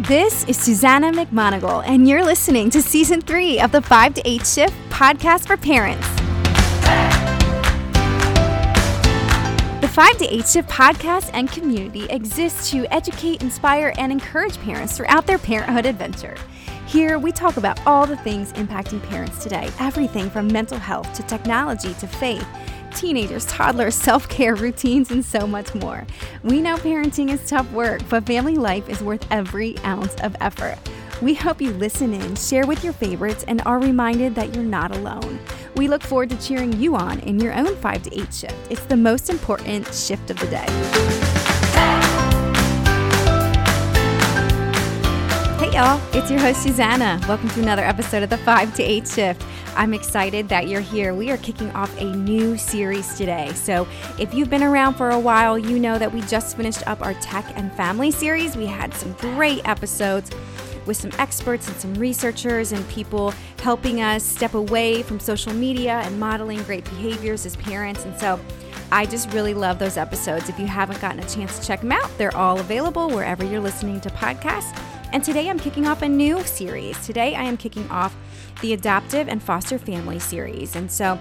This is Susannah McMonagle, and you're listening to season three of the 5 to 8 Shift podcast for parents. The 5 to 8 Shift podcast and community exists to educate, inspire, and encourage parents throughout their parenthood adventure. Here, we talk about all the things impacting parents today everything from mental health to technology to faith teenagers, toddlers, self care routines, and so much more. We know parenting is tough work, but family life is worth every ounce of effort. We hope you listen in, share with your favorites, and are reminded that you're not alone. We look forward to cheering you on in your own 5 to 8 shift. It's the most important shift of the day. Hey y'all, it's your host Susannah. Welcome to another episode of the 5 to 8 shift. I'm excited that you're here. We are kicking off a new series today. So, if you've been around for a while, you know that we just finished up our tech and family series. We had some great episodes with some experts and some researchers and people helping us step away from social media and modeling great behaviors as parents. And so, I just really love those episodes. If you haven't gotten a chance to check them out, they're all available wherever you're listening to podcasts. And today I'm kicking off a new series. Today I am kicking off the Adoptive and Foster Family series. And so,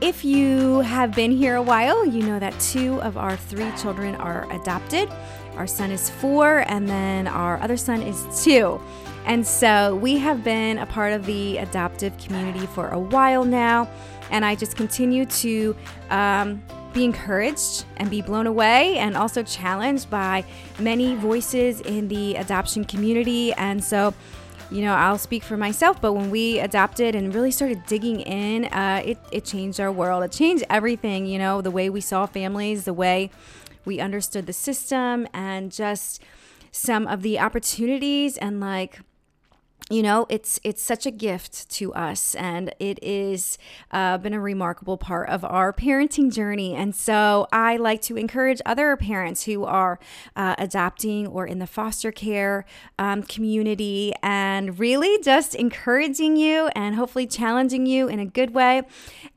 if you have been here a while, you know that two of our three children are adopted. Our son is four, and then our other son is two. And so we have been a part of the adoptive community for a while now. And I just continue to um, be encouraged and be blown away and also challenged by many voices in the adoption community. And so you know, I'll speak for myself, but when we adapted and really started digging in, uh, it, it changed our world. It changed everything, you know, the way we saw families, the way we understood the system, and just some of the opportunities and like you know it's it's such a gift to us and it is uh, been a remarkable part of our parenting journey. And so i like to encourage other parents who are uh, adopting or in the foster care um, community and really just encouraging you and hopefully challenging you in a good way.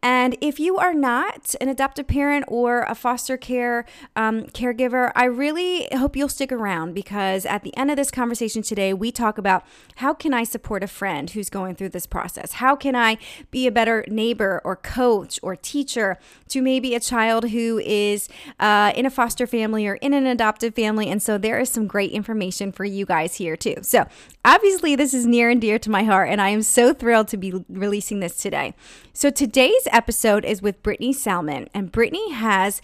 And if you are not an adoptive parent or a foster care um, caregiver i really hope you'll stick around because at the end of this conversation today we talk about how can I support a friend who's going through this process? How can I be a better neighbor or coach or teacher to maybe a child who is uh, in a foster family or in an adoptive family? And so there is some great information for you guys here too. So obviously, this is near and dear to my heart, and I am so thrilled to be releasing this today. So today's episode is with Brittany Salmon, and Brittany has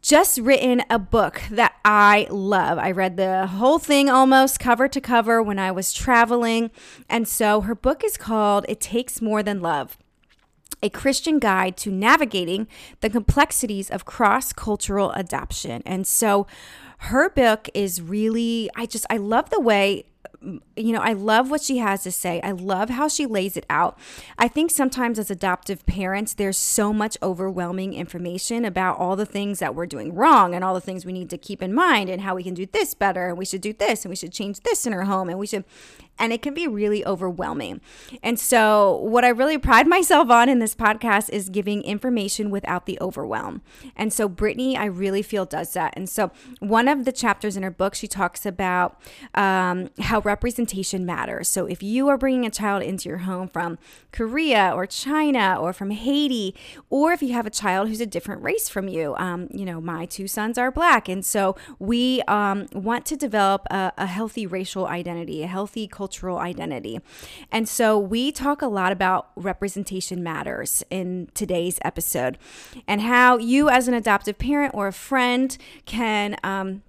just written a book that I love. I read the whole thing almost cover to cover when I was traveling. And so her book is called It Takes More Than Love a Christian guide to navigating the complexities of cross cultural adoption. And so her book is really, I just, I love the way you know, I love what she has to say. I love how she lays it out. I think sometimes as adoptive parents, there's so much overwhelming information about all the things that we're doing wrong and all the things we need to keep in mind and how we can do this better and we should do this and we should change this in our home and we should and it can be really overwhelming. And so, what I really pride myself on in this podcast is giving information without the overwhelm. And so, Brittany, I really feel does that. And so, one of the chapters in her book, she talks about um, how representation matters. So, if you are bringing a child into your home from Korea or China or from Haiti, or if you have a child who's a different race from you, um, you know, my two sons are black. And so, we um, want to develop a, a healthy racial identity, a healthy cultural cultural identity. And so we talk a lot about representation matters in today's episode and how you, as an adoptive parent or a friend, can. Um,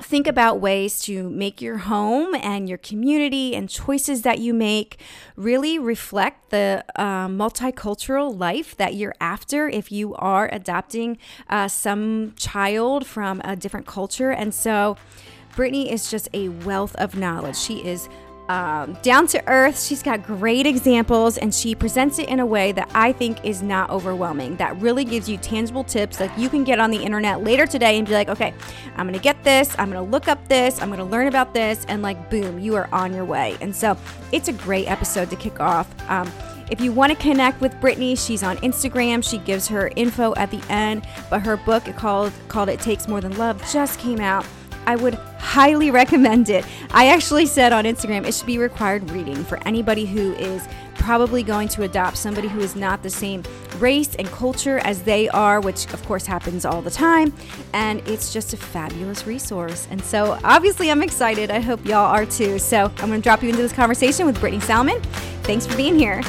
think about ways to make your home and your community and choices that you make really reflect the uh, multicultural life that you're after if you are adopting uh, some child from a different culture. And so, Brittany is just a wealth of knowledge. She is um, down to earth. She's got great examples and she presents it in a way that I think is not overwhelming. That really gives you tangible tips that you can get on the internet later today and be like, okay, I'm to get this. I'm to look up this. I'm to learn about this. And like, boom, you are on your way. And so it's a great episode to kick off. Um, if you want to connect with Brittany, she's on Instagram. She gives her info at the end, but her book called called It Takes More Than Love just came out. I would highly recommend it. I actually said on Instagram it should be required reading for anybody who is probably going to adopt somebody who is not the same race and culture as they are, which of course happens all the time. And it's just a fabulous resource. And so obviously I'm excited. I hope y'all are too. So I'm going to drop you into this conversation with Brittany Salmon. Thanks for being here.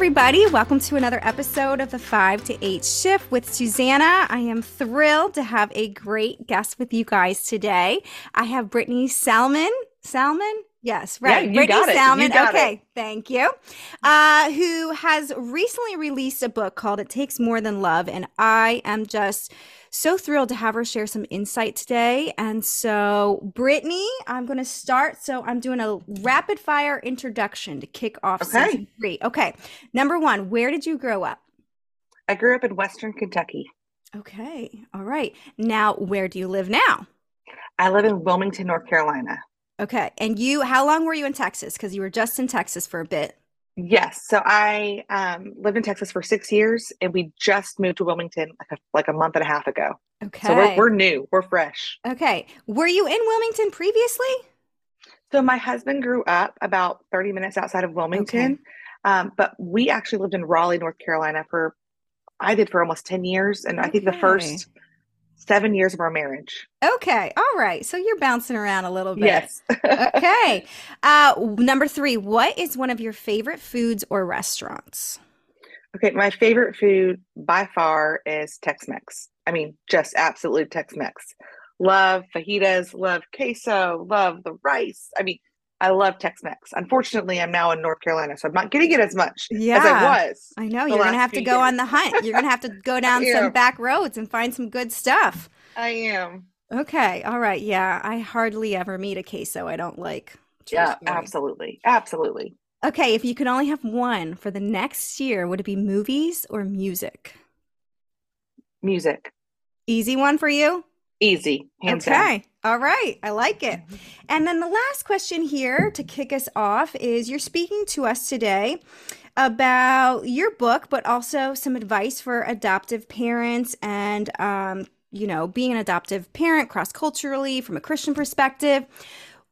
Everybody. Welcome to another episode of the 5 to 8 shift with Susannah. I am thrilled to have a great guest with you guys today. I have Brittany Salmon. Salmon? Yes, right. Yeah, Brittany Salmon. okay, it. thank you. Uh, who has recently released a book called It Takes More Than Love. And I am just so thrilled to have her share some insight today. And so, Brittany, I'm going to start. So, I'm doing a rapid fire introduction to kick off okay. season three. Okay. Number one, where did you grow up? I grew up in Western Kentucky. Okay. All right. Now, where do you live now? I live in Wilmington, North Carolina. Okay. And you, how long were you in Texas? Because you were just in Texas for a bit. Yes. So I um, lived in Texas for six years, and we just moved to Wilmington like a, like a month and a half ago. Okay. So we're, we're new. We're fresh. Okay. Were you in Wilmington previously? So my husband grew up about 30 minutes outside of Wilmington, okay. um, but we actually lived in Raleigh, North Carolina for, I did for almost 10 years. And okay. I think the first seven years of our marriage. Okay. All right. So you're bouncing around a little bit. Yes. okay. Uh, number three, what is one of your favorite foods or restaurants? Okay. My favorite food by far is Tex Mex. I mean, just absolutely Tex Mex. Love fajitas, love queso, love the rice. I mean, I love Tex Mex. Unfortunately, I'm now in North Carolina, so I'm not getting it as much yeah, as I was. I know. You're going to have to go years. on the hunt. You're going to have to go down some back roads and find some good stuff. I am. Okay. All right. Yeah. I hardly ever meet a queso I don't like. Yeah, absolutely. Absolutely. Okay. If you could only have one for the next year, would it be movies or music? Music. Easy one for you? Easy. okay. Down. All right. I like it. And then the last question here to kick us off is you're speaking to us today about your book, but also some advice for adoptive parents and, um, you know, being an adoptive parent cross culturally from a Christian perspective.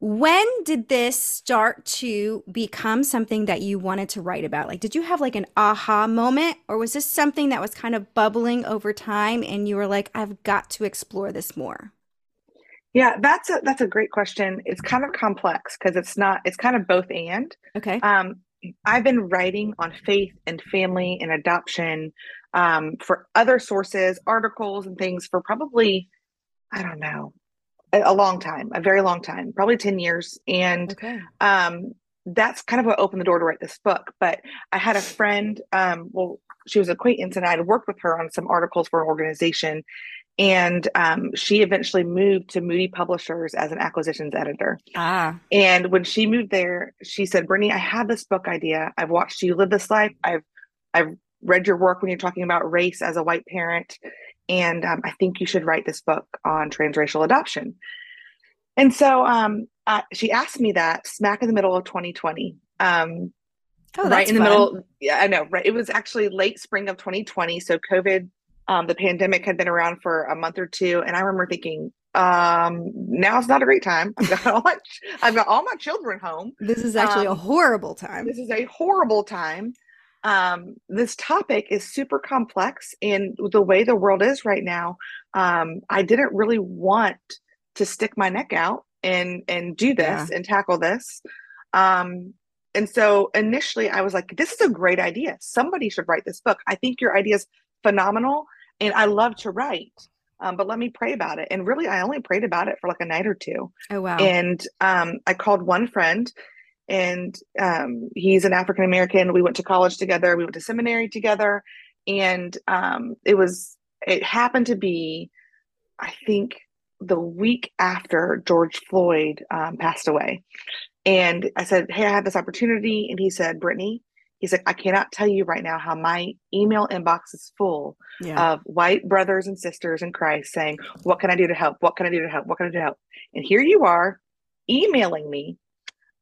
When did this start to become something that you wanted to write about? Like, did you have like an aha moment, or was this something that was kind of bubbling over time and you were like, I've got to explore this more? Yeah, that's a that's a great question. It's kind of complex because it's not it's kind of both and. Okay. Um, I've been writing on faith and family and adoption um, for other sources, articles and things for probably I don't know a long time, a very long time, probably 10 years. And okay. um, that's kind of what opened the door to write this book. But I had a friend, um, well, she was an acquaintance, and I had worked with her on some articles for an organization. And um, she eventually moved to Moody Publishers as an acquisitions editor. Ah. And when she moved there, she said, Brittany, I have this book idea. I've watched you live this life. I've I've read your work when you're talking about race as a white parent and um, I think you should write this book on transracial adoption. And so um, uh, she asked me that smack in the middle of 2020. Um, oh, right in the fun. middle. Yeah, I know. Right, it was actually late spring of 2020. So COVID, um, the pandemic had been around for a month or two, and I remember thinking, um, now's not a great time. I've got all my, I've got all my children home. This is actually a Um, horrible time. This is a horrible time. Um, this topic is super complex, and the way the world is right now, um, I didn't really want to stick my neck out and and do this and tackle this. Um, and so initially, I was like, "This is a great idea. Somebody should write this book. I think your idea is phenomenal, and I love to write." Um, but let me pray about it. And really, I only prayed about it for like a night or two. oh wow. And um, I called one friend, and um, he's an African American. We went to college together. We went to seminary together, and um, it was it happened to be, I think, the week after George Floyd um, passed away. And I said, "Hey, I have this opportunity," and he said, "Brittany." He's like, I cannot tell you right now how my email inbox is full yeah. of white brothers and sisters in Christ saying, What can I do to help? What can I do to help? What can I do to help? And here you are emailing me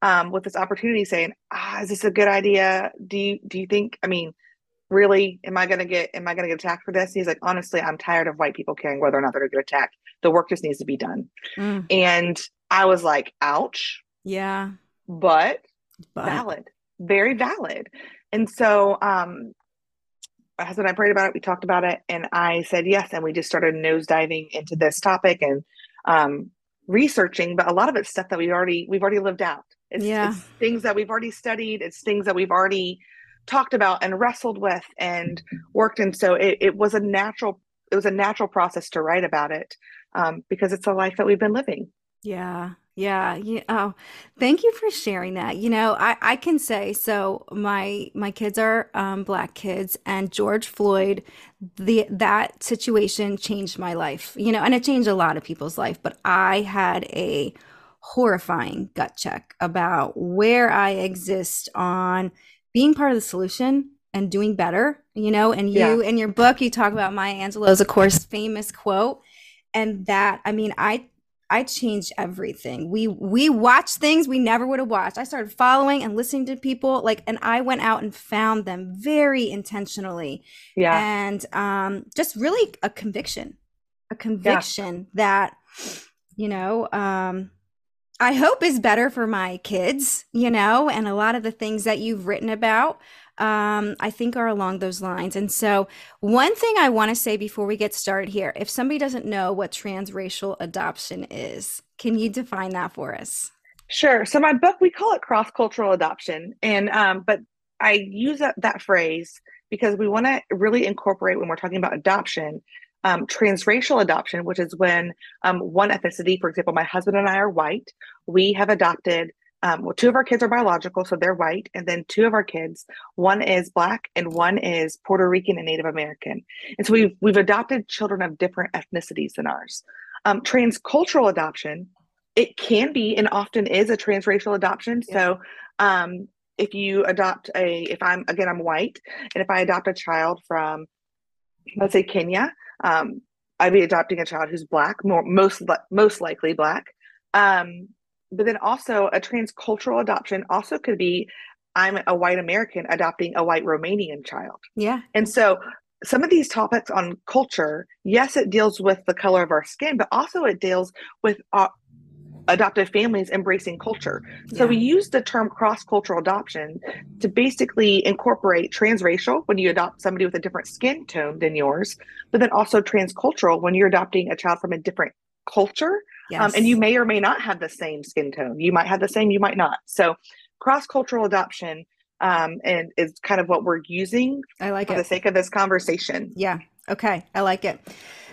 um, with this opportunity saying, ah, is this a good idea? Do you do you think, I mean, really am i going to get am i going to get attacked for this? He's like honestly i'm tired of white people caring whether or not they're going to get attacked. The work just needs to be done. Mm. and i was like ouch. Yeah. But, but, valid very valid. And so um my husband and i prayed about it we talked about it and i said yes and we just started nose diving into this topic and um researching but a lot of it's stuff that we already we've already lived out it's, yeah. it's things that we've already studied it's things that we've already talked about and wrestled with and worked and so it, it was a natural it was a natural process to write about it um, because it's a life that we've been living yeah yeah yeah oh thank you for sharing that you know i i can say so my my kids are um, black kids and george floyd the that situation changed my life you know and it changed a lot of people's life but i had a horrifying gut check about where i exist on being part of the solution and doing better, you know, and you yeah. in your book you talk about Maya Angelou's of course famous quote and that I mean I I changed everything. We we watched things we never would have watched. I started following and listening to people like and I went out and found them very intentionally. Yeah. And um just really a conviction. A conviction yeah. that you know, um I hope is better for my kids, you know, and a lot of the things that you've written about, um, I think are along those lines. And so, one thing I want to say before we get started here if somebody doesn't know what transracial adoption is, can you define that for us? Sure. So, my book, we call it cross cultural adoption. And, um, but I use that, that phrase because we want to really incorporate when we're talking about adoption um, transracial adoption, which is when um, one ethnicity, for example, my husband and I are white. We have adopted, um, well, two of our kids are biological, so they're white. And then two of our kids, one is black and one is Puerto Rican and Native American. And so we've, we've adopted children of different ethnicities than ours. Um, transcultural adoption, it can be and often is a transracial adoption. Yeah. So um, if you adopt a, if I'm, again, I'm white, and if I adopt a child from, let's say Kenya, um, I'd be adopting a child who's black, more most most likely black. Um, but then also a transcultural adoption also could be I'm a white American adopting a white Romanian child. Yeah. And so some of these topics on culture, yes, it deals with the color of our skin, but also it deals with uh, adoptive families embracing culture. So yeah. we use the term cross cultural adoption to basically incorporate transracial when you adopt somebody with a different skin tone than yours, but then also transcultural when you're adopting a child from a different culture. Yes. Um, and you may or may not have the same skin tone. You might have the same, you might not. So cross cultural adoption um, and is kind of what we're using I like it. for it. the sake of this conversation. Yeah. Okay. I like it.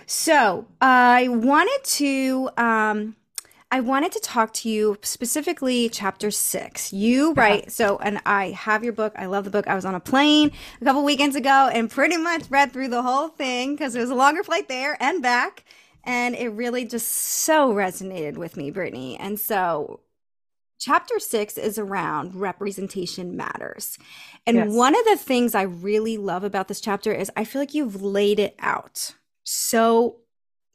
So I wanted to um, I wanted to talk to you specifically chapter six. You write so, and I have your book. I love the book. I was on a plane a couple weekends ago and pretty much read through the whole thing because it was a longer flight there and back, and it really just so resonated with me, Brittany. And so, chapter six is around representation matters. And yes. one of the things I really love about this chapter is I feel like you've laid it out so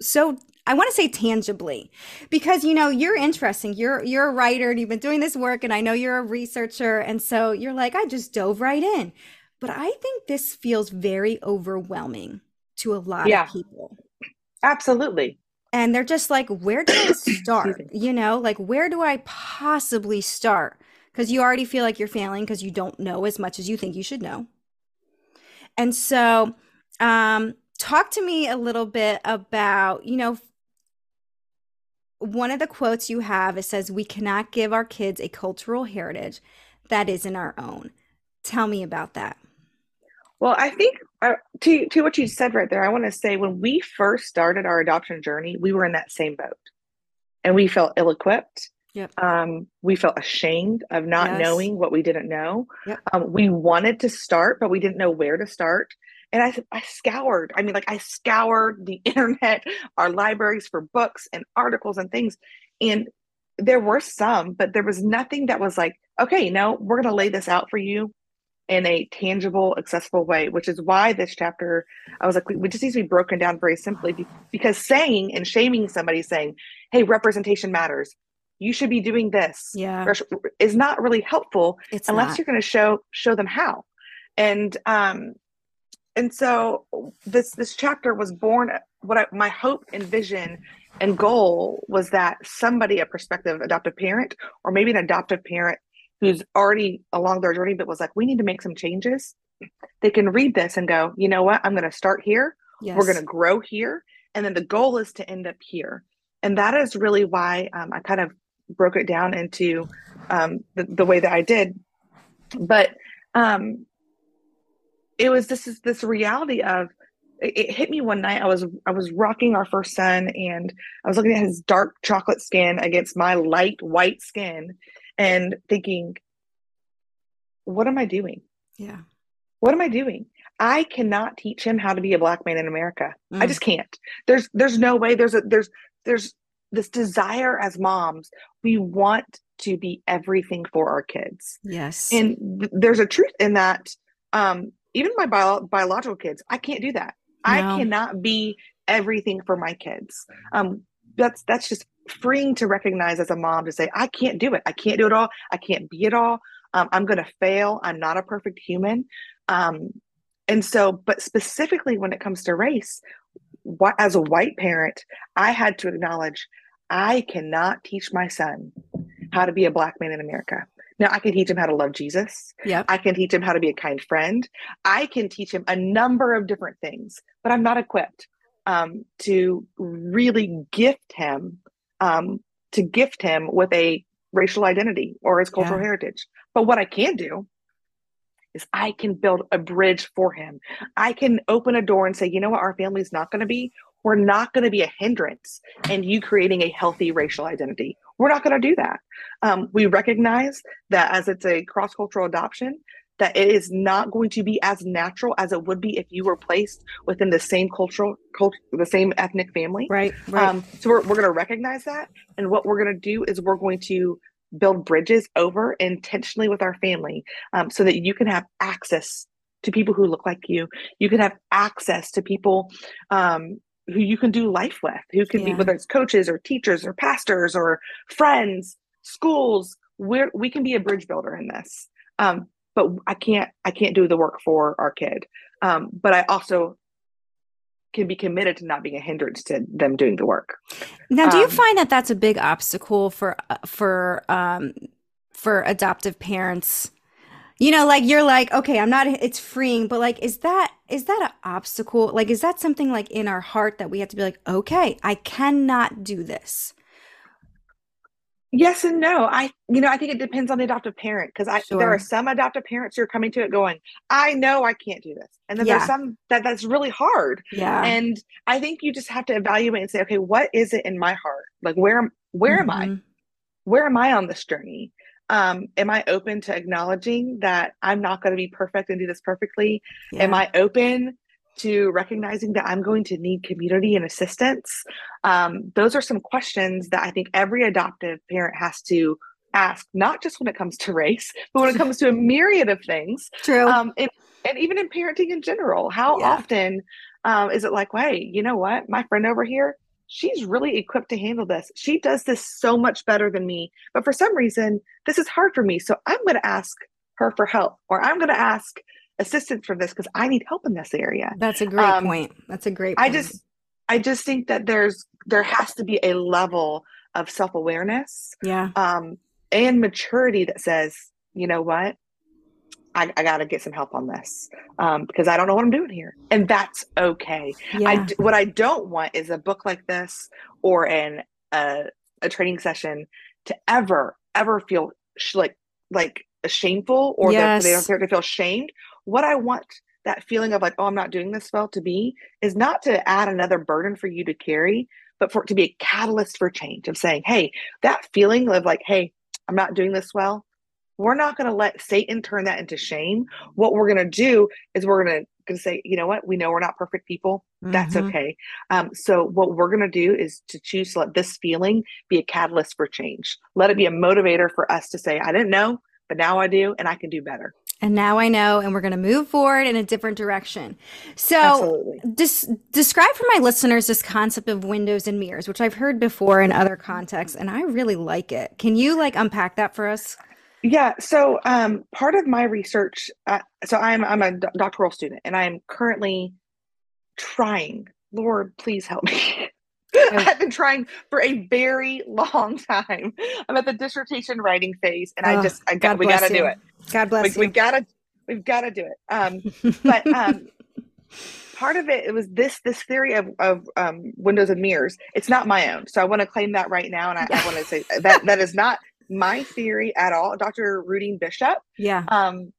so I want to say tangibly because you know you're interesting. You're you're a writer and you've been doing this work and I know you're a researcher and so you're like I just dove right in. But I think this feels very overwhelming to a lot yeah, of people. Absolutely. And they're just like where do I start? you know, like where do I possibly start? Cuz you already feel like you're failing cuz you don't know as much as you think you should know. And so um talk to me a little bit about, you know, one of the quotes you have it says we cannot give our kids a cultural heritage that isn't our own tell me about that well i think uh, to, to what you said right there i want to say when we first started our adoption journey we were in that same boat and we felt ill-equipped Yep. Um, we felt ashamed of not yes. knowing what we didn't know. Yep. Um, we wanted to start, but we didn't know where to start and I, I scoured i mean like i scoured the internet our libraries for books and articles and things. And there were some but there was nothing that was like okay no we're going to lay this out for you in a tangible accessible way which is why this chapter i was like we just needs to be broken down very simply because saying and shaming somebody saying hey representation matters. You should be doing this yeah. is not really helpful it's unless not. you're going to show show them how. And um and so this this chapter was born what I, my hope and vision and goal was that somebody a prospective adoptive parent or maybe an adoptive parent who's already along their journey but was like we need to make some changes. They can read this and go you know what? I'm going to start here. Yes. we're going to grow here. And then the goal is to end up here. And that is really why um, i kind of broke it down into um, the, the way that i did. But um, it was this is this reality of it hit me one night. I was I was rocking our first son, and I was looking at his dark chocolate skin against my light white skin, and thinking, "What am I doing? Yeah, what am I doing? I cannot teach him how to be a black man in America. Mm. I just can't. There's there's no way. There's a there's there's this desire as moms. We want to be everything for our kids. Yes, and th- there's a truth in that. Um, even my bio- biological kids, I can't do that. No. I cannot be everything for my kids. Um, that's that's just freeing to recognize as a mom to say, I can't do it. I can't do it all. I can't be it all. Um, I'm going to fail. I'm not a perfect human. Um, and so, but specifically when it comes to race, what as a white parent, I had to acknowledge I cannot teach my son how to be a black man in America. Now I can teach him how to love Jesus. Yeah. I can teach him how to be a kind friend. I can teach him a number of different things, but I'm not equipped um, to really gift him, um, to gift him with a racial identity or his cultural yeah. heritage. But what I can do is I can build a bridge for him. I can open a door and say, you know what, our family's not going to be. We're not going to be a hindrance in you creating a healthy racial identity. We're not going to do that. Um, we recognize that as it's a cross cultural adoption, that it is not going to be as natural as it would be if you were placed within the same cultural culture, the same ethnic family. Right. Right. Um, so we're, we're going to recognize that, and what we're going to do is we're going to build bridges over intentionally with our family, um, so that you can have access to people who look like you. You can have access to people um, who you can do life with, who can yeah. be whether it's coaches or teachers or pastors or friends, schools. Where we can be a bridge builder in this. Um, but I can't I can't do the work for our kid. Um, but I also can be committed to not being a hindrance to them doing the work. Now, do you um, find that that's a big obstacle for uh, for um, for adoptive parents you know like you're like okay i'm not it's freeing but like is that is that an obstacle like is that something like in our heart that we have to be like okay i cannot do this yes and no i you know i think it depends on the adoptive parent because i sure. there are some adoptive parents who are coming to it going i know i can't do this and then yeah. there's some that that's really hard yeah and i think you just have to evaluate and say okay what is it in my heart like where where mm-hmm. am i mm-hmm. where am i on this journey um, am I open to acknowledging that I'm not going to be perfect and do this perfectly? Yeah. Am I open to recognizing that I'm going to need community and assistance? Um, those are some questions that I think every adoptive parent has to ask, not just when it comes to race, but when it comes to a myriad of things. True. Um, and, and even in parenting in general, how yeah. often um, is it like, wait, you know what? My friend over here, she's really equipped to handle this. She does this so much better than me. But for some reason, this is hard for me. So I'm going to ask her for help, or I'm going to ask assistance for this because I need help in this area. That's a great um, point. That's a great point. I just I just think that there's there has to be a level of self-awareness. Yeah. Um and maturity that says, you know what? I, I got to get some help on this um, because I don't know what I'm doing here, and that's okay. Yeah. I what I don't want is a book like this or an uh, a training session to ever ever feel sh- like like a shameful or yes. that they don't start to feel shamed. What I want that feeling of like oh I'm not doing this well to be is not to add another burden for you to carry, but for it to be a catalyst for change of saying hey that feeling of like hey I'm not doing this well we're not going to let Satan turn that into shame. What we're going to do is we're going to say, you know what? We know we're not perfect people. That's mm-hmm. okay. Um, so what we're going to do is to choose to let this feeling be a catalyst for change. Let it be a motivator for us to say, I didn't know, but now I do, and I can do better. And now I know, and we're going to move forward in a different direction. So, des- describe for my listeners this concept of windows and mirrors, which I've heard before in other contexts, and I really like it. Can you like unpack that for us? Yeah, so um, part of my research, uh, so I'm I'm a doctoral student, and I'm currently trying. Lord, please help me. I've been trying for a very long time. I'm at the dissertation writing phase, and oh, I just I got we got to do it. God bless we, you. We gotta we've got to do it. Um, but um, part of it it was this this theory of of um, windows and mirrors. It's not my own, so I want to claim that right now, and I, I want to say that that is not my theory at all. Dr. Rudine Bishop. Yeah. Um,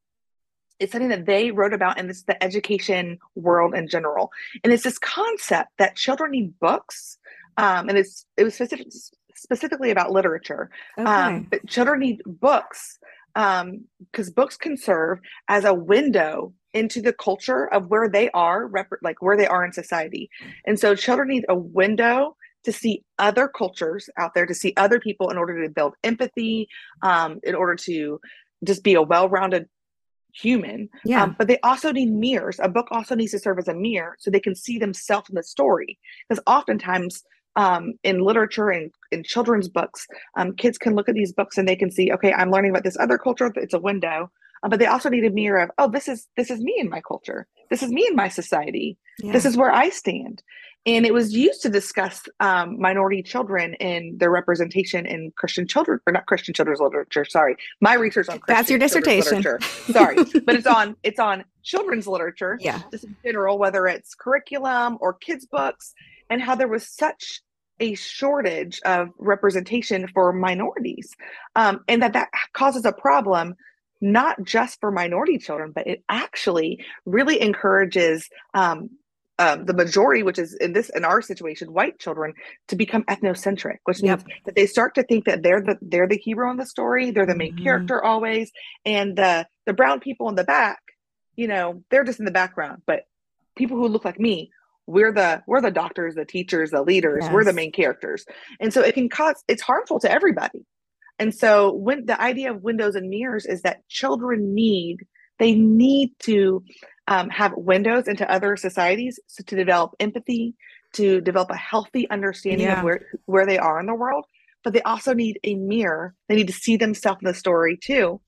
it's something that they wrote about in this the education world in general, and it's this concept that children need books, um, and it's it was specific, specifically about literature. Um, okay. Um, but children need books um because um, books can serve as a window into the culture of where they are, rep- like where they are in society, and so children need a window to see other cultures out there, to see other people in order to build empathy, um, in order to just be a well-rounded human. Yeah. Um, but they also need mirrors. A book also needs to serve as a mirror so they can see themselves in the story. Because oftentimes um, in literature and in children's books, um, kids can look at these books and they can see, okay, I'm learning about this other culture. It's a window. Uh, but they also need a mirror of, oh, this is this is me in my culture. This is me in my society. Yeah. This is where I stand and it was used to discuss um, minority children and their representation in Christian children or not Christian children's literature. Sorry, my research on Christian that's your dissertation. Sorry, but it's on it's on children's literature. Yeah, just in general, whether it's curriculum or kids books, and how there was such a shortage of representation for minorities, um, and that that causes a problem not just for minority children, but it actually really encourages um, um, the majority, which is in this in our situation, white children, to become ethnocentric, which means yep. that they start to think that they're the they're the hero in the story, they're the main mm-hmm. character always, and the the brown people in the back, you know, they're just in the background. But people who look like me, we're the we're the doctors, the teachers, the leaders, yes. we're the main characters, and so it can cause it's harmful to everybody. And so when the idea of windows and mirrors is that children need they need to um, have windows into other societies so to develop empathy, to develop a healthy understanding yeah. of where where they are in the world. But they also need a mirror. They need to see themselves in the story too,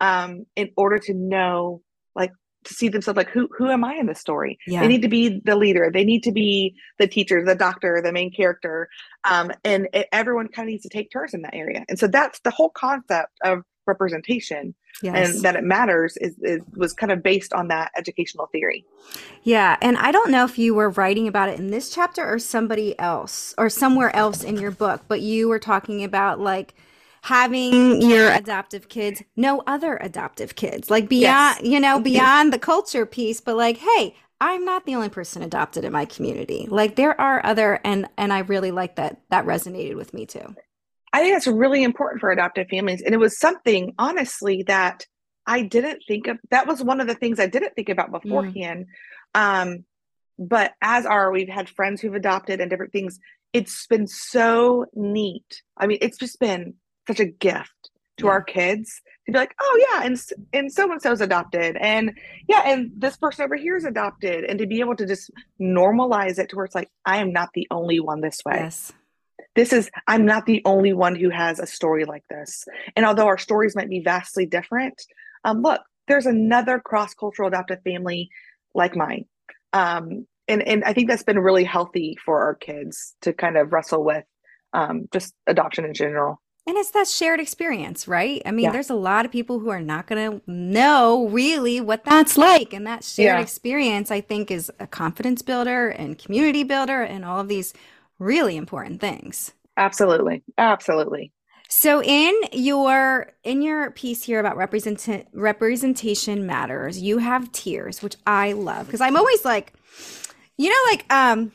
um, in order to know, like, to see themselves like who who am I in the story? Yeah. They need to be the leader. They need to be the teacher, the doctor, the main character, um, and it, everyone kind of needs to take turns in that area. And so that's the whole concept of representation yes. and that it matters is, is was kind of based on that educational theory yeah and i don't know if you were writing about it in this chapter or somebody else or somewhere else in your book but you were talking about like having your adoptive kids no other adoptive kids like beyond yes. you know mm-hmm. beyond the culture piece but like hey i'm not the only person adopted in my community like there are other and and i really like that that resonated with me too I think that's really important for adoptive families. And it was something, honestly, that I didn't think of. That was one of the things I didn't think about mm. beforehand. Mm. Um, but as our, we've had friends who've adopted and different things. It's been so neat. I mean, it's just been such a gift to yeah. our kids to be like, oh yeah, and and so and so's adopted, and yeah, and this person over here is adopted, and to be able to just normalize it to where it's like, I am not the only one this way. Yes this is i'm not the only one who has a story like this and although our stories might be vastly different um, look there's another cross-cultural adoptive family like mine um, and and i think that's been really healthy for our kids to kind of wrestle with um, just adoption in general and it's that shared experience, right? I mean, yeah. there's a lot of people who are not going to know really what that's like. And that shared yeah. experience, I think, is a confidence builder and community builder and all of these really important things. Absolutely. Absolutely. So in your in your piece here about represent representation matters, you have tiers, which I love because I'm always like, you know, like um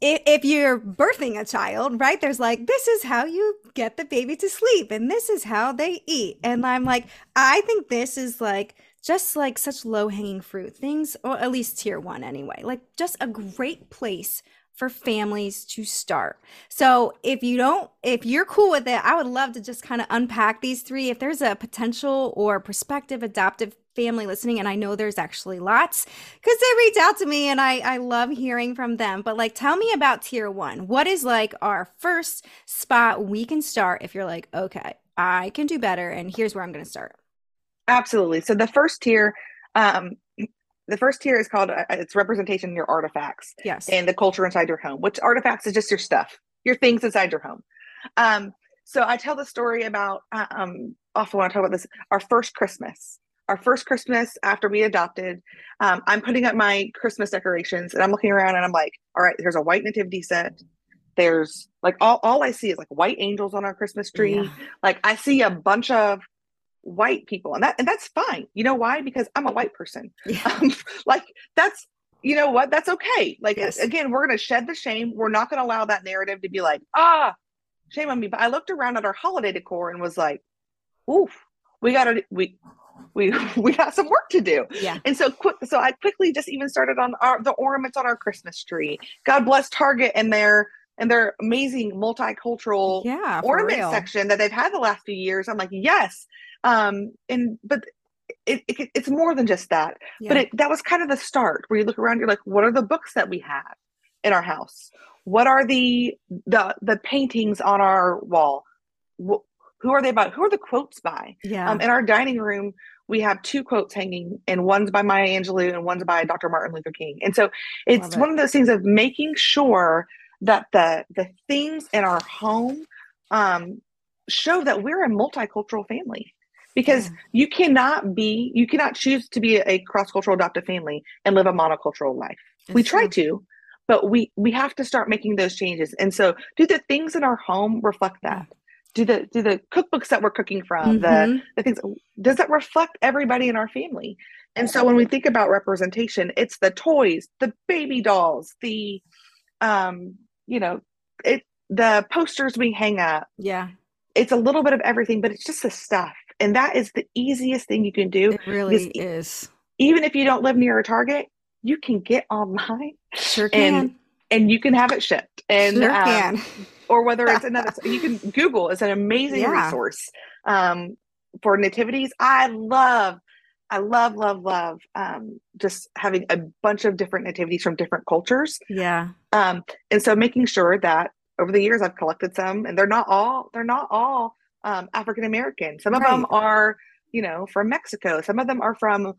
if, if you're birthing a child, right? There's like, this is how you get the baby to sleep, and this is how they eat. And I'm like, I think this is like just like such low hanging fruit things, or at least tier one anyway. Like just a great place for families to start. So if you don't, if you're cool with it, I would love to just kind of unpack these three. If there's a potential or prospective adoptive family listening, and I know there's actually lots because they reach out to me and I, I love hearing from them. But like, tell me about tier one. What is like our first spot we can start if you're like, okay, I can do better, and here's where I'm going to start. Absolutely. So the first tier, um, the first tier is called uh, it's representation in your artifacts. Yes. And the culture inside your home. Which artifacts is just your stuff, your things inside your home. Um, so I tell the story about um, often when I talk about this, our first Christmas. Our first Christmas after we adopted, um, I'm putting up my Christmas decorations and I'm looking around and I'm like, all right, there's a white nativity set. There's like all, all I see is like white angels on our Christmas tree. Yeah. Like I see a bunch of white people and that and that's fine. You know why? Because i'm a white person. Yeah. um, like that's you know what? That's okay. Like yes. again we're going to shed the shame. We're not going to allow that narrative to be like ah shame on me. But i looked around at our holiday decor and was like oof we got to we we we got some work to do. Yeah. And so quick so i quickly just even started on our the ornaments on our christmas tree. God bless target and their and their amazing multicultural yeah, ornament real. section that they've had the last few years. I'm like yes. Um and but it, it, it's more than just that. Yeah. but it, that was kind of the start where you look around you're like what are the books that we have in our house? What are the the the paintings on our wall? Wh- who are they by who are the quotes by? Yeah. Um, in our dining room we have two quotes hanging and one's by maya angelou and one's by dr martin luther king. And so it's one of those things of making sure that the the things in our home um, show that we're a multicultural family because yeah. you cannot be you cannot choose to be a cross-cultural adoptive family and live a monocultural life That's we try true. to but we we have to start making those changes and so do the things in our home reflect that do the do the cookbooks that we're cooking from mm-hmm. the the things does that reflect everybody in our family and so when we think about representation it's the toys the baby dolls the um you know it the posters we hang up yeah it's a little bit of everything but it's just the stuff and that is the easiest thing you can do. It really is. Even if you don't live near a Target, you can get online. Sure can. And, and you can have it shipped. And sure um, can. Or whether it's another, you can Google is an amazing yeah. resource um, for nativities. I love I love, love, love um, just having a bunch of different nativities from different cultures. Yeah. Um, and so making sure that over the years I've collected some, and they're not all they're not all um, African American. Some of right. them are, you know, from Mexico. Some of them are from.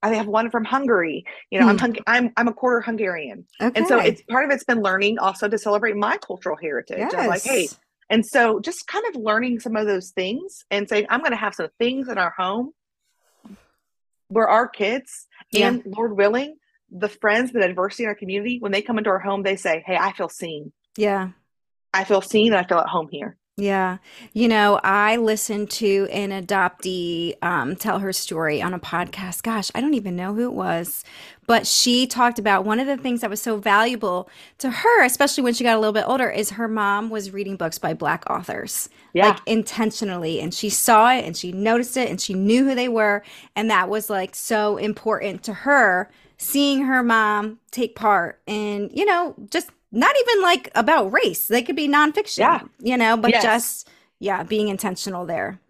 I have one from Hungary. You know, hmm. I'm hung- I'm I'm a quarter Hungarian, okay. and so it's part of it's been learning also to celebrate my cultural heritage. Yes. like, hey, and so just kind of learning some of those things and saying, I'm going to have some things in our home where our kids yeah. and Lord willing, the friends, the diversity in our community, when they come into our home, they say, Hey, I feel seen. Yeah. I feel seen and I feel at home here. Yeah. You know, I listened to an adoptee um, tell her story on a podcast. Gosh, I don't even know who it was, but she talked about one of the things that was so valuable to her, especially when she got a little bit older, is her mom was reading books by Black authors, yeah. like intentionally. And she saw it and she noticed it and she knew who they were. And that was like so important to her seeing her mom take part in, you know, just not even like about race. They could be nonfiction, yeah. you know, but yes. just, yeah, being intentional there.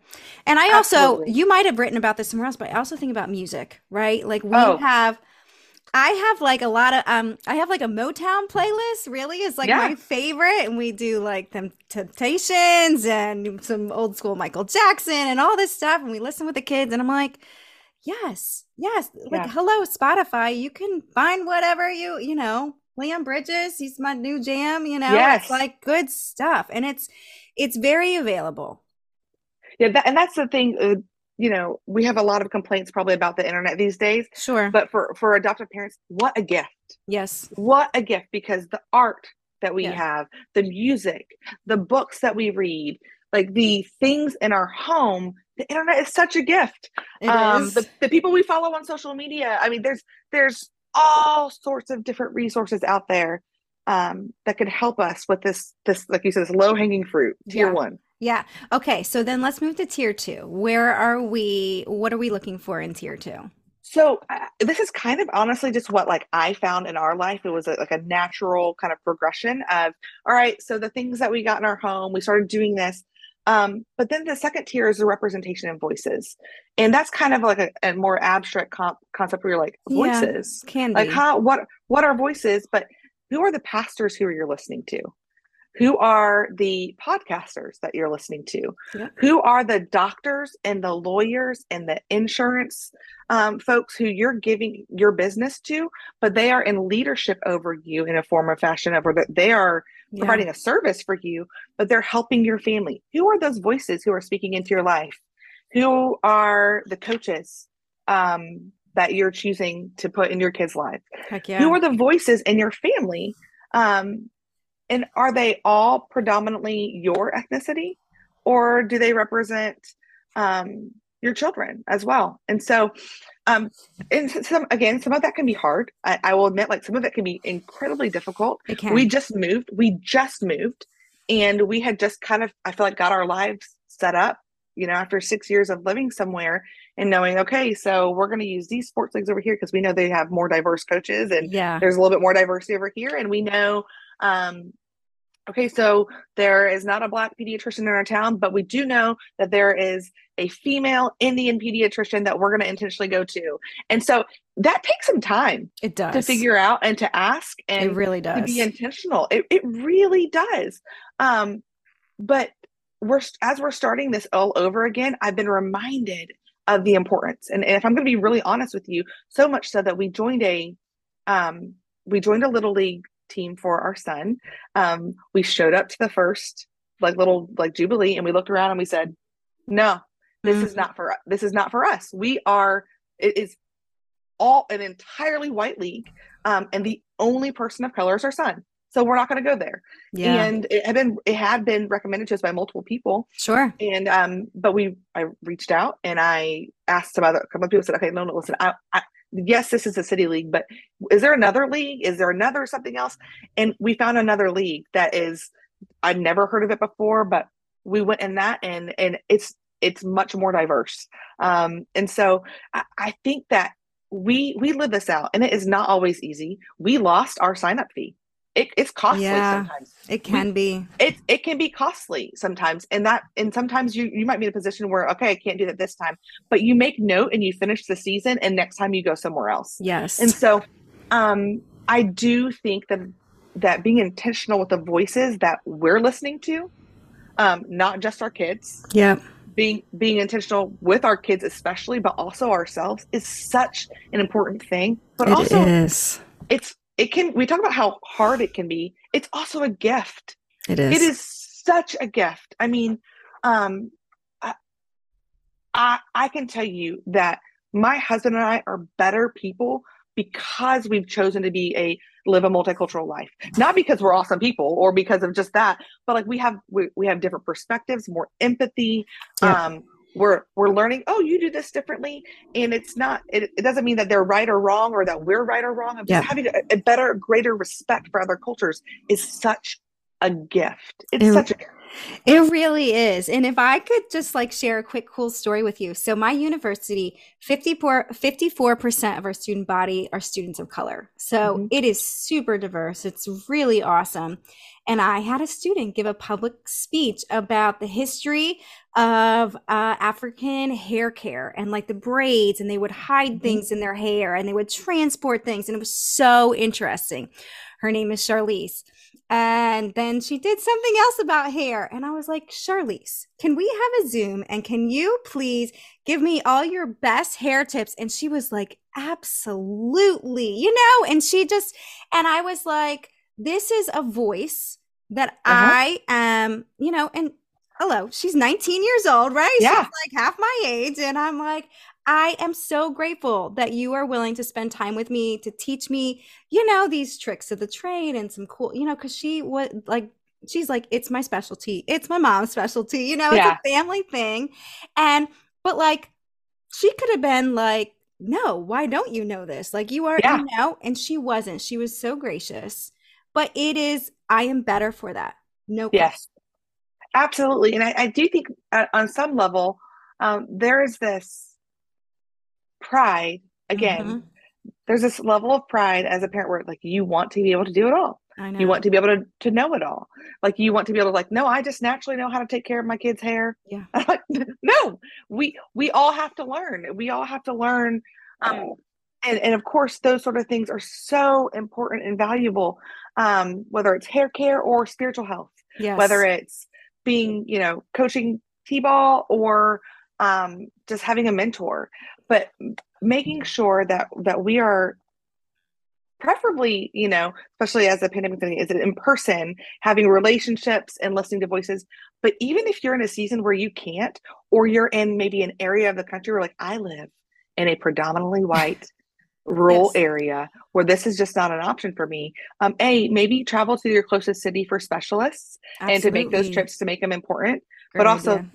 And I also, you might have written about this somewhere else, but I also think about music, right? Like we oh. have, I have like a lot of, um, I have like a Motown playlist. Really, is like yeah. my favorite, and we do like them Temptations and some old school Michael Jackson and all this stuff, and we listen with the kids. And I'm like, yes, yes, like yeah. hello Spotify, you can find whatever you you know Leon Bridges, he's my new jam, you know. Yes. It's like good stuff. And it's it's very available. Yeah, that, and that's the thing uh, you know, we have a lot of complaints probably about the internet these days. Sure. But for for adoptive parents, what a gift. Yes. What a gift because the art that we have, the music, the books that we read, like the things in our home the internet is such a gift um. The, the people we follow on social media i mean there's there's all sorts of different resources out there um, that could help us with this this like you said this low hanging fruit tier yeah. one. Yeah. Okay so then let's move to tier two. Where are we what are we looking for in tier two? So uh, this is kind of honestly just what like i found in our life. It was a, like a natural kind of progression of all right so the things that we got in our home we started doing this um, but then the second tier is the representation in voices. And that's kind of like a, a more abstract comp- concept where you're like, voices. Yeah, can be. Like how what what are voices? But who are the pastors who you're listening to? Who are the podcasters that you're listening to yep. who are the doctors and the lawyers and the insurance um, folks who you're giving your business to but they are in leadership over you in a form of fashion over that they are yeah. providing a service for you but they're helping your family who are those voices who are speaking into your life who are the coaches um, that you're choosing to put in your kids' life? Yeah. Who are the voices in your family? Um, and are they all predominantly your ethnicity, or do they represent um, your children as well? And so, um, and some again, some of that can be hard. I, I will admit, like some of it can be incredibly difficult. We just moved. We just moved, and we had just kind of, I feel like, got our lives set up you know, after six years of living somewhere and knowing, okay, so we're going to use these sports leagues over here because we know they have more diverse coaches and yeah. there's a little bit more diversity over here. And we know, um, okay, so there is not a black pediatrician in our town, but we do know that there is a female Indian pediatrician that we're going to intentionally go to. And so that takes some time. It does to figure out and to ask and it really does to be intentional. It, it really does. Um, but we're as we're starting this all over again, I've been reminded of the importance. And, and if I'm going to be really honest with you, so much so that we joined a um, we joined a little league team for our son. Um, we showed up to the first like little like jubilee, and we looked around and we said, "No, this mm-hmm. is not for this is not for us. We are it is all an entirely white league, um, and the only person of color is our son so we're not going to go there yeah. and it had been it had been recommended to us by multiple people sure and um but we i reached out and i asked some other a couple of people said okay no no listen I, I yes this is a city league but is there another league? Is there another something else? And we found another league that is i'd never heard of it before but we went in that and and it's it's much more diverse. Um and so I, I think that we we live this out and it is not always easy. We lost our sign up fee it, it's costly yeah, sometimes. It can we, be. It it can be costly sometimes, and that and sometimes you you might be in a position where okay, I can't do that this time, but you make note and you finish the season, and next time you go somewhere else. Yes. And so, um, I do think that that being intentional with the voices that we're listening to, um, not just our kids. Yeah. Being being intentional with our kids, especially, but also ourselves, is such an important thing. But it also, is. it's it can we talk about how hard it can be. It's also a gift. It is. It is such a gift. I mean um I, I i can tell you that my husband and i are better people because we've chosen to be a live a multicultural life. Not because we're awesome people or because of just that but like we have we, we have different perspectives more empathy yeah. um we're we're learning oh you do this differently. And it's not it, it doesn't mean that they're right or wrong or that we're right or wrong. I'm yeah. having a, a, better greater respect for other cultures is such a gift. It's it, such a gift it really is. And if I could just like share a quick cool story with you. So my university, 54, 54% of our student body are students of color. So mm-hmm. it is super diverse. It's really awesome. And I had a student give a public speech about the history of uh, African hair care and like the braids, and they would hide mm-hmm. things in their hair and they would transport things. And it was so interesting. Her name is Charlize. And then she did something else about hair. And I was like, Charlize, can we have a Zoom? And can you please give me all your best hair tips? And she was like, absolutely, you know? And she just, and I was like, this is a voice that uh-huh. I am, you know, and hello, she's 19 years old, right? Yeah. She's like half my age. And I'm like, I am so grateful that you are willing to spend time with me to teach me, you know, these tricks of the trade and some cool, you know, because she would like, she's like, it's my specialty. It's my mom's specialty. You know, yeah. it's a family thing. And, but like, she could have been like, no, why don't you know this? Like, you are, yeah. you know, and she wasn't. She was so gracious. But it is, I am better for that. No question. Yes, absolutely. And I, I do think uh, on some level, um, there is this pride again mm-hmm. there's this level of pride as a parent where like you want to be able to do it all. You want to be able to, to know it all. Like you want to be able to like no i just naturally know how to take care of my kids hair. Yeah. Like, no we we all have to learn. We all have to learn um and and of course those sort of things are so important and valuable um, whether it's hair care or spiritual health yes. whether it's being you know coaching t-ball or um, just having a mentor but making sure that that we are preferably you know especially as a pandemic thing is it in person having relationships and listening to voices but even if you're in a season where you can't or you're in maybe an area of the country where like i live in a predominantly white rural yes. area where this is just not an option for me um a maybe travel to your closest city for specialists Absolutely. and to make those trips to make them important Great but also idea.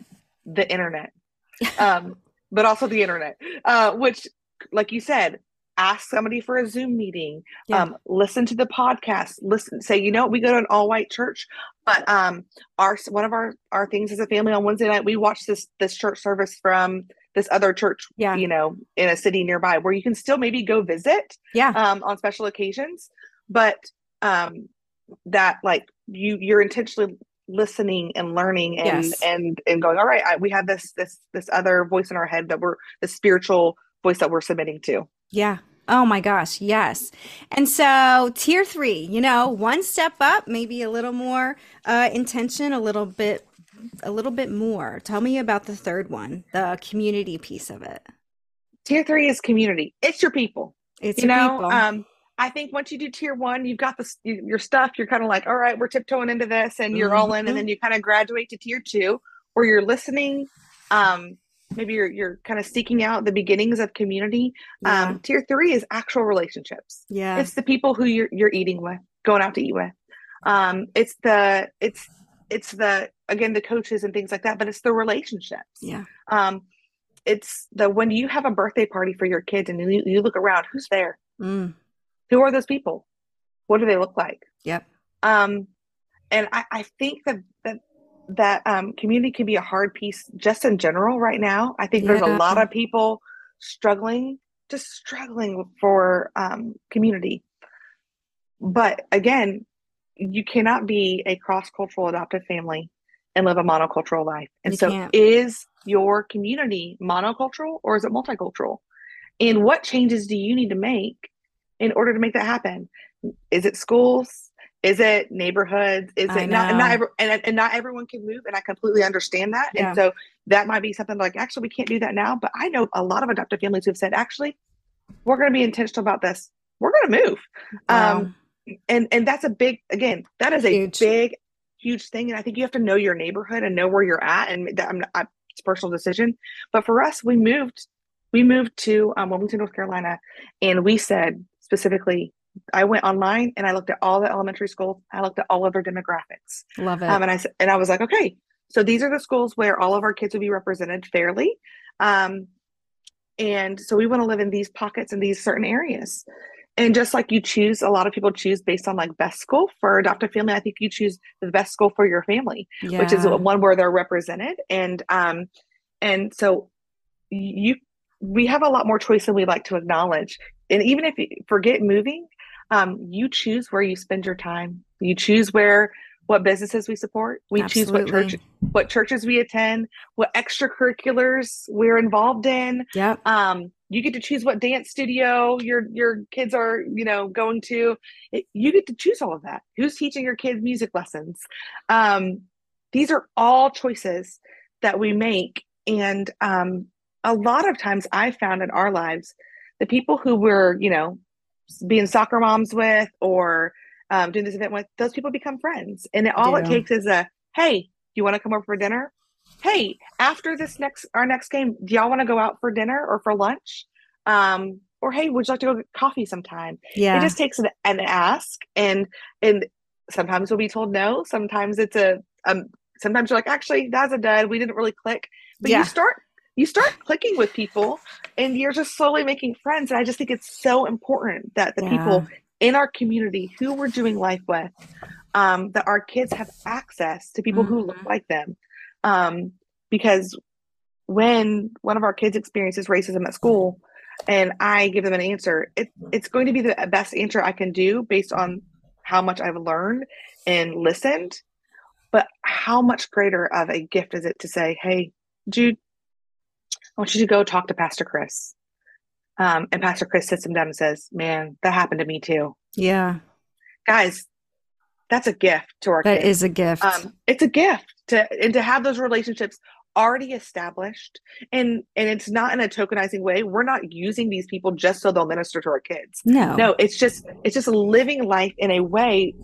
the internet um but also the internet uh which like you said ask somebody for a zoom meeting yeah. um listen to the podcast listen say you know we go to an all white church but um our one of our our things as a family on wednesday night we watch this this church service from this other church, yeah. you know, in a city nearby where you can still maybe go visit, yeah, um, on special occasions, but um, that like you you're intentionally listening and learning and yes. and and going, all right, I, we have this this this other voice in our head that we're the spiritual voice that we're submitting to. Yeah, Oh my gosh, yes. And so tier three, you know, one step up, maybe a little more uh, intention, a little bit a little bit more. Tell me about the third one, the community piece of it. Tier three is community. It's your people. It's you know. People. Um, I think once you do tier one, you've got the your stuff. You're kind of like, all right, we're tiptoeing into this, and you're mm-hmm. all in. And mm-hmm. then you kind of graduate to tier two, where you're listening. Um, maybe you're you're kind of seeking out the beginnings of community. Yeah. Um, tier three is actual relationships. Yeah, it's the people who you're you're eating with, going out to eat with. Um, it's the it's it's the again the coaches and things like that but it's the relationships yeah um it's the when you have a birthday party for your kids and you, you look around who's there mm. Who are those people what do they look like yep um and i i think that that that um community can be a hard piece just in general right now i think yeah. there's a lot of people struggling just struggling for um community but again you cannot be a cross cultural adoptive family and live a monocultural life. And you so, can't. is your community monocultural or is it multicultural? And what changes do you need to make in order to make that happen? Is it schools? Is it neighborhoods? Is it not? not every, and, and not everyone can move, and I completely understand that. Yeah. And so that might be something like, actually, we can't do that now. But I know a lot of adoptive families who've said, actually, we're going to be intentional about this. We're going to move. Wow. Um, and and that's a big again that is a huge. big huge thing and i think you have to know your neighborhood and know where you're at and that I'm, I, it's a personal decision but for us we moved we moved to um, wilmington north carolina and we said specifically i went online and i looked at all the elementary schools. I looked at all of their demographics. Love it. Um, and i said and i was like okay so these are the schools where all of our kids would be represented fairly. Um, and so we want to live in these pockets in these certain areas. And just like you choose a lot of people choose based on like best school for adoptive family i think you choose the best school for your family yeah. which is one where they're represented. And um and so you we have a lot more choice than we like to acknowledge and even if you forget moving um you choose where you spend your time you choose where what businesses we support. We Absolutely. choose what church what churches we attend, what extracurriculars we're involved in. Yeah. Um, you get to choose what dance studio your your kids are, you know, going to. It, you get to choose all of that. Who's teaching your kids music lessons? Um, these are all choices that we make, and um, a lot of times I found in our lives, the people who were, you know, being soccer moms with or um, doing this event with, those people become friends. And it, all it takes is a, hey, you want to come over for dinner? Hey, after this next our next game, do y'all want to go out for dinner or for lunch? Um, or hey, would you like to go get coffee sometime? Yeah, it just takes an, an ask, and and sometimes we'll be told no. Sometimes it's a um. Sometimes you're like, actually, that's a dud. We didn't really click. But yeah. you start you start clicking with people, and you're just slowly making friends. And I just think it's so important that the yeah. people in our community who we're doing life with, um, that our kids have access to people mm-hmm. who look mm-hmm. like them. Um, because when one of our kids experiences racism at school and I give them an answer, it, it's going to be the best answer I can do based on how much I've learned and listened. But how much greater of a gift is it to say, hey, Jude, I want you to go talk to Pastor Chris. Um, and Pastor Chris sits him down and says, Man, that happened to me too. Yeah. Guys, that's a gift to our That kids. is a gift. um, it's a gift to and to have those relationships already established and and it's not in a tokenizing way we're not using these people just so they'll minister to our kids no. no it's just it's just living life in a way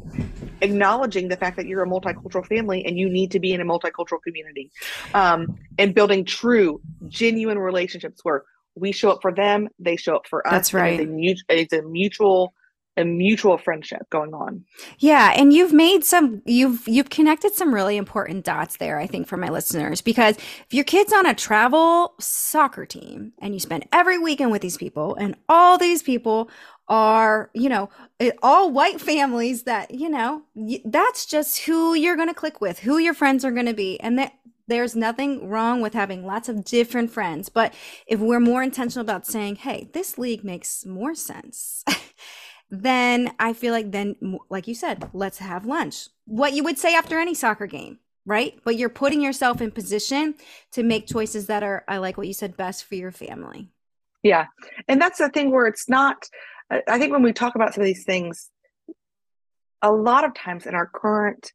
acknowledging the fact that you're a multicultural family and you need to be in a multicultural community um, and building true genuine relationships where we show up for them they show up for us That's right. it's a, mut- it's a mutual a mutual friendship going on Yeah, and you've made some you've you've connected some really important dots there, I think, for my listeners. Because if your kid's on a travel soccer team and you spend every weekend with these people, and all these people are, you know, all white families that, you know, that's just who you're going to click with, who your friends are going to be. And that there's nothing wrong with having lots of different friends. But if we're more intentional about saying, hey, this league makes more sense. then I feel like then like you said, let's have lunch. What you would say after any soccer game, right? But you're putting yourself in position to make choices that are I like what you said best for your family. Yeah. And that's the thing where it's not, I I think when we talk about some of these things, a lot of times in our current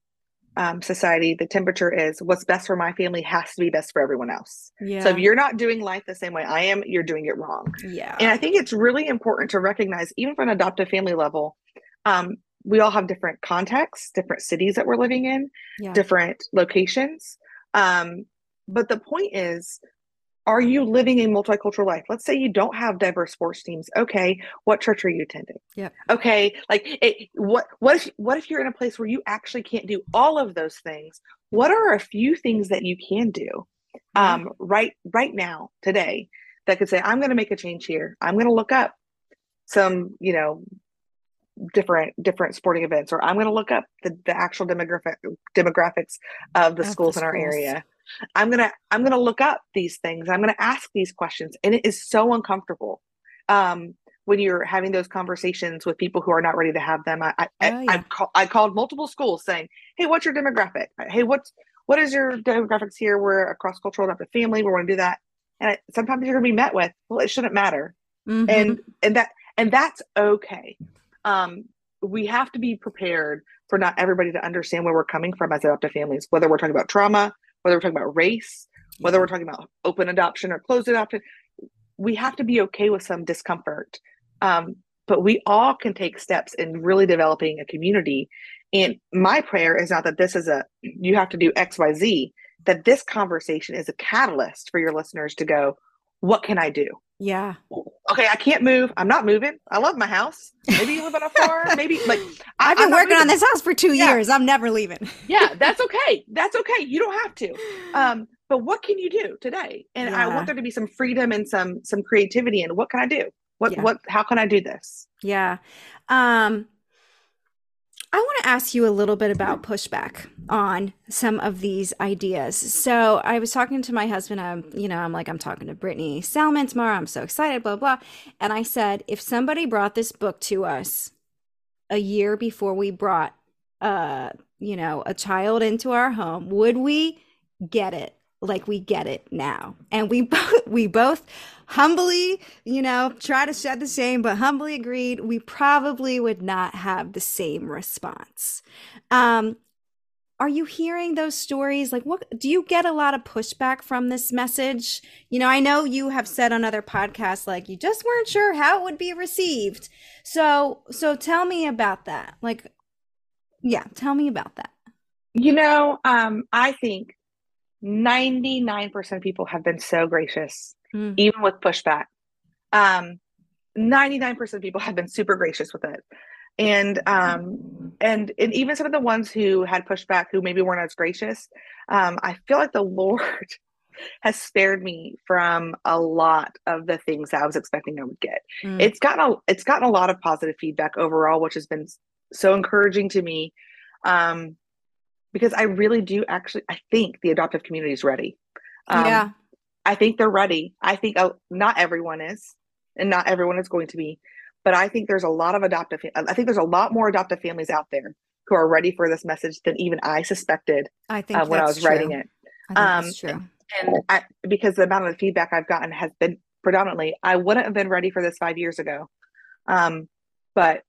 um, society, the temperature is what's best for my family has to be best for everyone else. Yeah. So if you're not doing life the same way I am, you're doing it wrong. yeah. And I think it's really important to recognize, even from an adoptive family level, um, we all have different contexts, different cities that we're living in, yeah. different locations. Um, but the point is, are you living a multicultural life? Let's say you don't have diverse sports teams. Okay, what church are you attending? Yeah. Okay, like it, what what if what if you're in a place where you actually can't do all of those things? What are a few things that you can do Yeah. um, right right now today that could say I'm going to make a change here. I'm going to look up some you know different different sporting events or i'm going to look up the, the actual demographic demographics of the Of the schools in our schools. area. I'm going to i'm going to look up these things. I'm going to ask these questions and it is so uncomfortable um when you're having those conversations with people who are not ready to have them. I i, Oh, yeah. I, call, I called multiple schools saying hey what's your demographic? Hey what's what is your demographics here? We're a cross-cultural adoptive family. We want to do that. And I, sometimes you're going to be met with well it shouldn't matter. Mhm. and and that and that's okay um we have to be prepared for not everybody to understand where we're coming from as adoptive families whether we're talking about trauma whether we're talking about race whether we're talking about open adoption or closed adoption. We have to be okay with some discomfort um but we all can take steps in really developing a community. And my prayer is not that this is a you have to do xyz that this conversation is a catalyst for your listeners to go what can i do? Yeah. Okay, I can't move. I'm not moving. I love my house. Maybe you live on a farm. Maybe like I, I've been working on this house for two Yeah. years. I'm never leaving. Yeah, that's okay. That's okay. You don't have to. Um, but what can you do today? And I want there to be some freedom and some some creativity. And what can I do? What Yeah. what? How can I do this? Yeah. Um I want to ask you a little bit about pushback on some of these ideas. So I was talking to my husband. I'm, you know, I'm like, I'm talking to Brittany Salmon tomorrow. I'm so excited, blah, blah. And I said, if somebody brought this book to us a year before we brought, uh, you know, a child into our home, would we get it like we get it now? And we both, we both humbly, you know, try to shed the shame, but humbly agreed we probably would not have the same response. Um, are you hearing those stories? Like, what do you get a lot of pushback from this message? You know, I know you have said on other podcasts, like you just weren't sure how it would be received. So, so tell me about that. Like, yeah, tell me about that. You know, um, I think 99% of people have been so gracious, Mm. even with pushback. Um, 99% of people have been super gracious with it. And um, and and even some of the ones who had pushback who maybe weren't as gracious, um, I feel like the Lord has spared me from a lot of the things that I was expecting I would get. Mm. It's gotten a it's gotten a lot of positive feedback overall, which has been so encouraging to me. Um, because I really do actually I think the adoptive community is ready. Um, yeah. I think they're ready. I think uh, not everyone is, and not everyone is going to be, but I think there's a lot of adoptive. I think there's a lot more adoptive families out there who are ready for this message than even I suspected I think uh, when I was writing it. I think Um, that's true. And I, because the amount of feedback I've gotten has been predominantly, I wouldn't have been ready for this five years ago. Um, but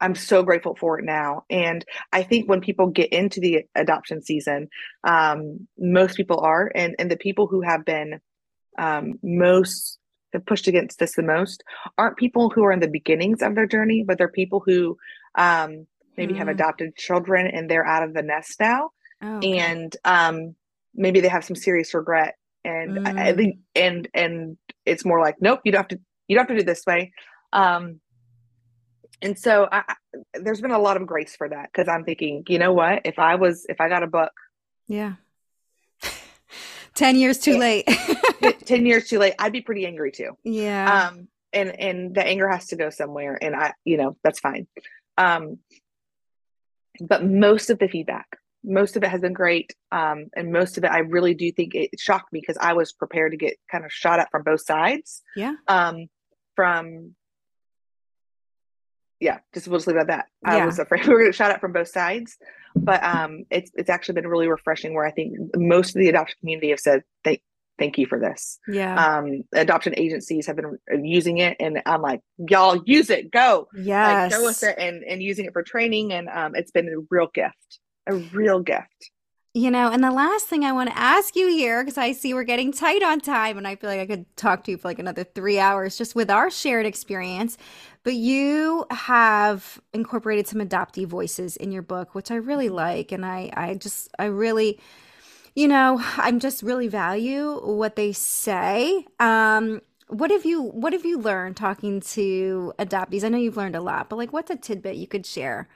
I'm so grateful for it now. And I think when people get into the adoption season, um, most people are, and, and the people who have been um, most have pushed against this the most aren't people who are in the beginnings of their journey, but they're people who um, maybe mm. have adopted children and they're out of the nest now. Oh, okay. And um, maybe they have some serious regret. And mm. I, I think, and and it's more like, nope, you don't have to, you don't have to do this way. Um, and so I, there's been a lot of grace for that because I'm thinking, you know what? If I was, if I got a book, yeah, ten years too late, ten years too late, I'd be pretty angry too. Yeah. Um, and and the anger has to go somewhere, and I, you know, that's fine. Um, but most of the feedback, most of it has been great, um, and most of it, I really do think it shocked me because I was prepared to get kind of shot at from both sides. Yeah. Um, from yeah, just we'll just leave it at that. Yeah. I was afraid we were going to shout out from both sides, but um, it's it's actually been really refreshing. Where I think most of the adoption community have said thank thank you for this. Yeah. Um, adoption agencies have been using it, and I'm like, y'all use it, go. Yes. Like, go with it, and and using it for training, and um, it's been a real gift, a real gift. You know, and the last thing I want to ask you here, because I see we're getting tight on time, and I feel like I could talk to you for like another three hours just with our shared experience. But you have incorporated some adoptee voices in your book, which I really like. And I, I just, I really, you know, I'm just really value what they say. Um, what have you what have you learned talking to adoptees? I know you've learned a lot, but like what's a tidbit you could share?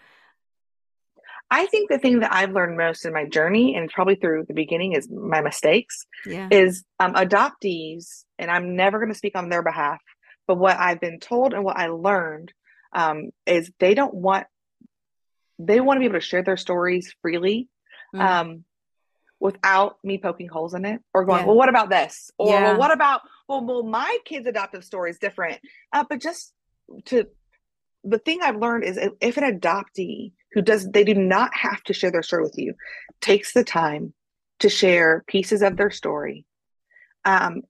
I think the thing that I've learned most in my journey, and probably through the beginning, is my mistakes. Yeah. Is um, adoptees, and I'm never going to speak on their behalf, but what I've been told and what I learned um, is they don't want they want to be able to share their stories freely. Mm. Um, without me poking holes in it or going, yeah. well, what about this? Or yeah. well, what about well, well, my kid's adoptive story is different. Uh, but just to the thing I've learned is if an adoptee who does they do not have to share their story with you takes the time to share pieces of their story um,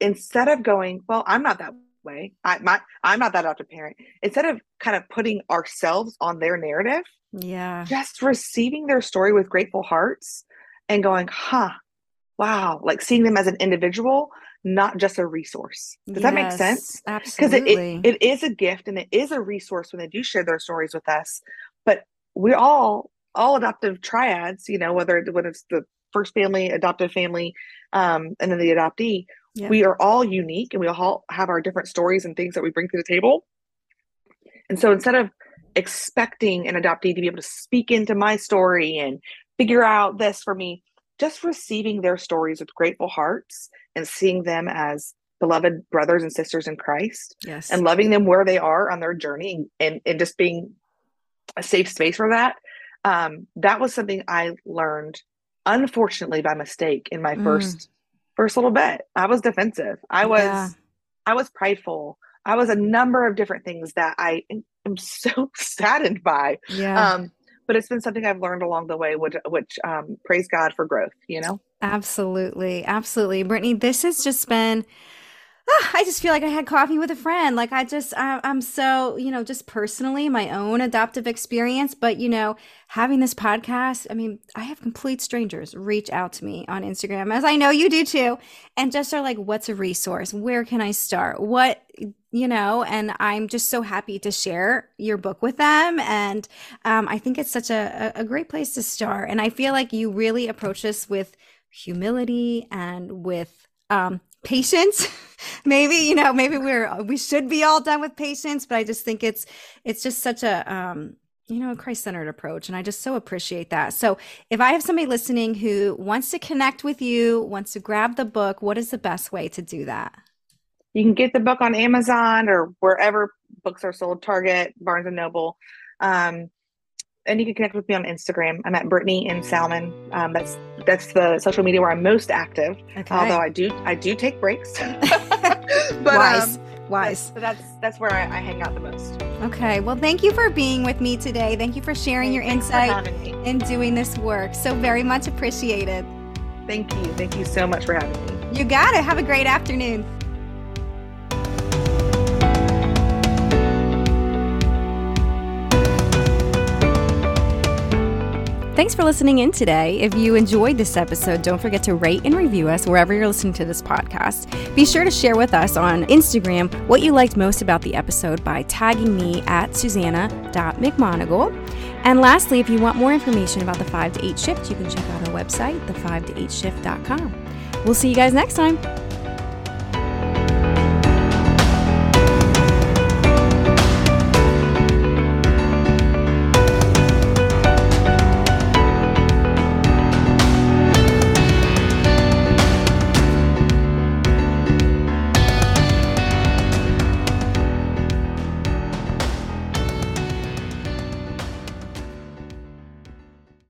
instead of going well i'm not that way i my i'm not that adoptive parent instead of kind of putting ourselves on their narrative yeah just receiving their story with grateful hearts and going huh wow like seeing them as an individual not just a resource. Does yes, that make sense? Absolutely. Because it, it, it is a gift and it is a resource when they do share their stories with us. We're all all adoptive triads, you know, whether when it's the first family, adoptive family, um, and then the adoptee, yeah. we are all unique and we all have our different stories and things that we bring to the table. And so instead of expecting an adoptee to be able to speak into my story and figure out this for me, just receiving their stories with grateful hearts and seeing them as beloved brothers and sisters in Christ. Yes. And loving them where they are on their journey and, and just being a safe space for that. Um, that was something I learned unfortunately by mistake in my mm. first first little bit. I was defensive. I was yeah. I was prideful. I was a number of different things that I am so saddened by. Yeah. Um, but it's been something I've learned along the way, which, which um, praise God for growth, you know? Absolutely. Absolutely. Brittany, this has just been I just feel like I had coffee with a friend. Like I just, I, am so, you know, just personally my own adoptive experience. But, you know, having this podcast, I mean, I have complete strangers reach out to me on Instagram, as I know you do too, and just are like, what's a resource? Where can I start? What, you know, and I'm just so happy to share your book with them. And um, I think it's such a, a great place to start. And I feel like you really approach this with humility and with, um, patience. Maybe you know maybe we're we should be all done with patience but i just think it's it's just such a um you know a christ-centered approach and i just so appreciate that. So if i have somebody listening who wants to connect with you wants to grab the book what is the best way to do that? You can get the book on amazon or wherever books are sold target barnes and noble. Um, and you can connect with me on Instagram. I'm at Brittany and Salmon. Um, that's that's the social media where I'm most active. Okay. Although I do I do take breaks. but, Wise. Um, Wise. That's, that's that's where I, I, hang out the most. Okay. Well, thank you for being with me today. Thank you for sharing your insight and doing this work. So very much appreciated. Thank you. Thank you so much for having me. You got it. Have a great afternoon. Thanks for listening in today. If you enjoyed this episode, don't forget to rate and review us wherever you're listening to this podcast. Be sure to share with us on Instagram what you liked most about the episode by tagging me at susannah.mcmonagle. And lastly, if you want more information about the 5 to 8 shift, you can check out our website, the5to8shift.com. We'll see you guys next time.